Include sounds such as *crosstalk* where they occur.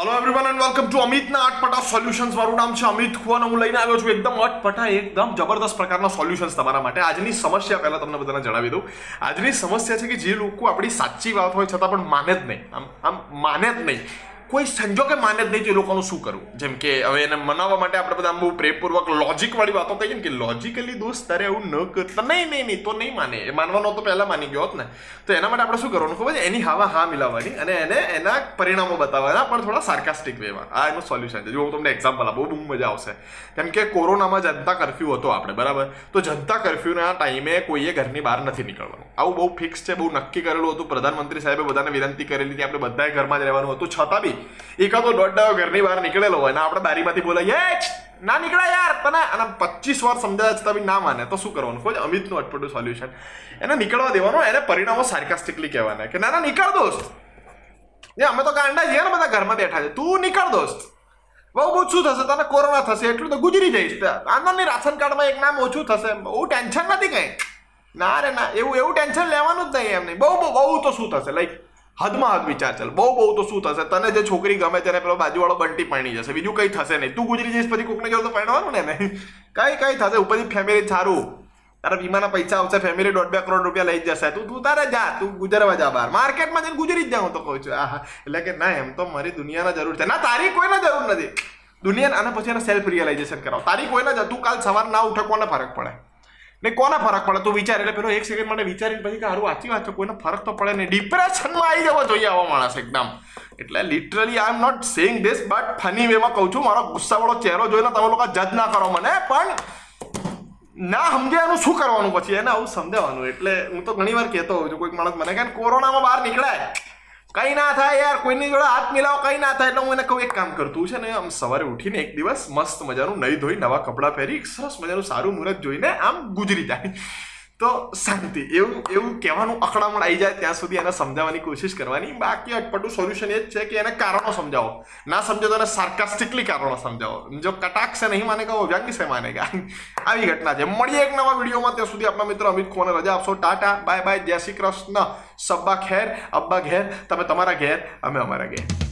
Hello everyone and welcome to અમિતના અટપટા solutions મારું નામ છે અમિત. ખુવાન હું લઈને આવ્યો છું એકદમ અટપટા, એકદમ જબરદસ્ત પ્રકારના સોલ્યુશન્સ તમારા માટે. આજની સમસ્યા પહેલાં તમને બધાને જણાવી દઉં. આજની સમસ્યા છે કે જે લોકો આપણી સાચી વાત હોય છતાં પણ માને જ નહીં. આમ આમ માને જ નહીં. કોઈ સંજોગે માને જ નહીં તો એ લોકોનું શું કરવું? જેમ કે હવે એને મનાવવા માટે આપણે બધા બહુ પ્રેમપૂર્વક લોજિક વાળી વાતો કહીએ ને કે લોજિકલી દોસ્ત તારે એવું ન કરતા નહીં નહીં નહીં, તો નહીં માને. એ માનવાનો તો પહેલાં માની ગયો હોત ને. તો એના માટે આપણે શું કરવાનું ખબર છે? એની હવા હા મિલાવવાની અને એને એના પરિણામો બતાવવાના, પણ થોડા સાર્કાસ્ટિક વેમાં આ એનું સોલ્યુશન છે. જો હું તમને એક્ઝામ્પલ આપું, બહુ મજા આવશે. કેમ કે કોરોનામાં જનતા કર્ફ્યુ હતો આપણે, બરાબર? તો જનતા કર્ફ્યુના ટાઈમે કોઈએ ઘરની બહાર નથી નીકળવાનું. આવું બહુ ફિક્સ છે, બહુ નક્કી કરેલું હતું. પ્રધાનમંત્રી સાહેબે બધાને વિનંતી કરેલી હતી આપણે બધાએ ઘરમાં જ રહેવાનું હતું. છતાં બી એકાદો દોઢ દાડો ઘરની બહાર નીકળેલો હોય ને આપણે બારીમાંથી બોલાય ના નીકળે યાર, તને. અને પચીસ વાર સમજાયા છતાં બી ના માને, તો શું કરવાનું? કોઈ અમિતનું અટપટું સોલ્યુશન એને નીકળવા દેવાનું, એને પરિણામો સાર્કાસ્ટિકલી કહેવાના કે, ના ના, નીકળ દોસ્ત. એ, અમે તો ગાંડા છીએ ને બધા ઘરમાં બેઠા છે. તું નીકળ દોસ્ત. બહુ શું થશે, તને કોરોના થશે, એટલું તો ગુજરી જઈશ. આનંદની રાશન કાર્ડમાં એક નામ ઓછું થશે, બહુ ટેન્શન નથી કંઈ? ના રે, ના, એવું એવું ટેન્શન લેવાનું જ નહીં એમ નહીં. બહુ બહુ બહુ તો શું થશે? લાઈક હદમાં હદ વિચાર ચાલ. બહુ બહુ તો શું થશે? તને જે છોકરી ગમે તેને પેલો બાજુવાળો બંટી પાણી જશે. બીજું કંઈ થશે નહીં. તું ગુજરી જઈશ પછી કોકને જોડે તો પરણવાનું ને *laughs* કઈ કઈ થશે. ઉપરથી ફેમિલી સારું. તારા વીમાના પૈસા આવશે ફેમિલી દોઢ, બે કરોડ રૂપિયા લઈ જશે. તું તું તારે જા. તું ગુજરવા જા બહાર. માર્કેટમાં જઈને ગુજરી જ જાઉં તો કહું છું. આહા. એટલે કે ના, એમ તો મારી દુનિયાના જરૂર છે. ના, તારી કોઈને જરૂર નથી. દુનિયા આના પછી એને સેલ્ફ રિયલાઇઝેશન કરાવ. તારી કોઈને તું કાલ સવાર ના ઉઠે, કોને ફરક પડે? ને કોને ફરક પડે? તું વિચાર, એટલે પેલો એક સેકન્ડ માટે વિચારીને પછી કે સારું વાંચી વાંચો કોઈને ફરક તો પડે નહીં. ડિપ્રેશનમાં આવી જવો જોઈએ આવો માણસ એકદમ. એટલે literally I am not saying this but funny વેમાં કહું છું, મારો ગુસ્સાવાળો ચહેરો જોઈને તમે લોકો જજ ના કરો મને, પણ ના સમજે એનું શું કરવાનું પછી? એને આવું સમજાવવાનું. એટલે હું તો ઘણી વાર કહેતો હોઉં છું, કોઈક માણસ મને કે કોરોનામાં બહાર નીકળે કઈ ના થાય યાર, કોઈની જોડે હાથ મિલાવો, કઈ ના થાય. એટલે હું એને કહું, એક કામ કરતું છે ને આમ સવારે ઉઠીને એક દિવસ મસ્ત મજાનું નહીં ધોઈ નવા કપડાં પહેરી, સરસ મજાનું સારું મુહૂર્ત જોઈને આમ ગુજરી જાય. તો શાંતિ. એવું એવું કહેવાનું અકળામણ આવી જાય ત્યાં સુધી એને સમજાવવાની કોશિશ કરવાની. બાકી અટપટું સોલ્યુશન એ જ છે કે એને કારણો સમજાવો. ના સમજો તો એને સાર્કાસ્ટિકલી કારણો સમજાવો. જો કટાક્ષ નહીં માને કહો વ્યંગ માને માનેગા આવી ઘટના છે. મળીએ એક નવા વિડીયોમાં. ત્યાં સુધી આપણા મિત્ર અમિત ખોને રજા આપશો. ટાટા, બાય બાય, જય શ્રી કૃષ્ણ. સબ્બા ખેર, અબ્બા ઘેર. તમે તમારા ઘેર, અમે અમારા ઘેર.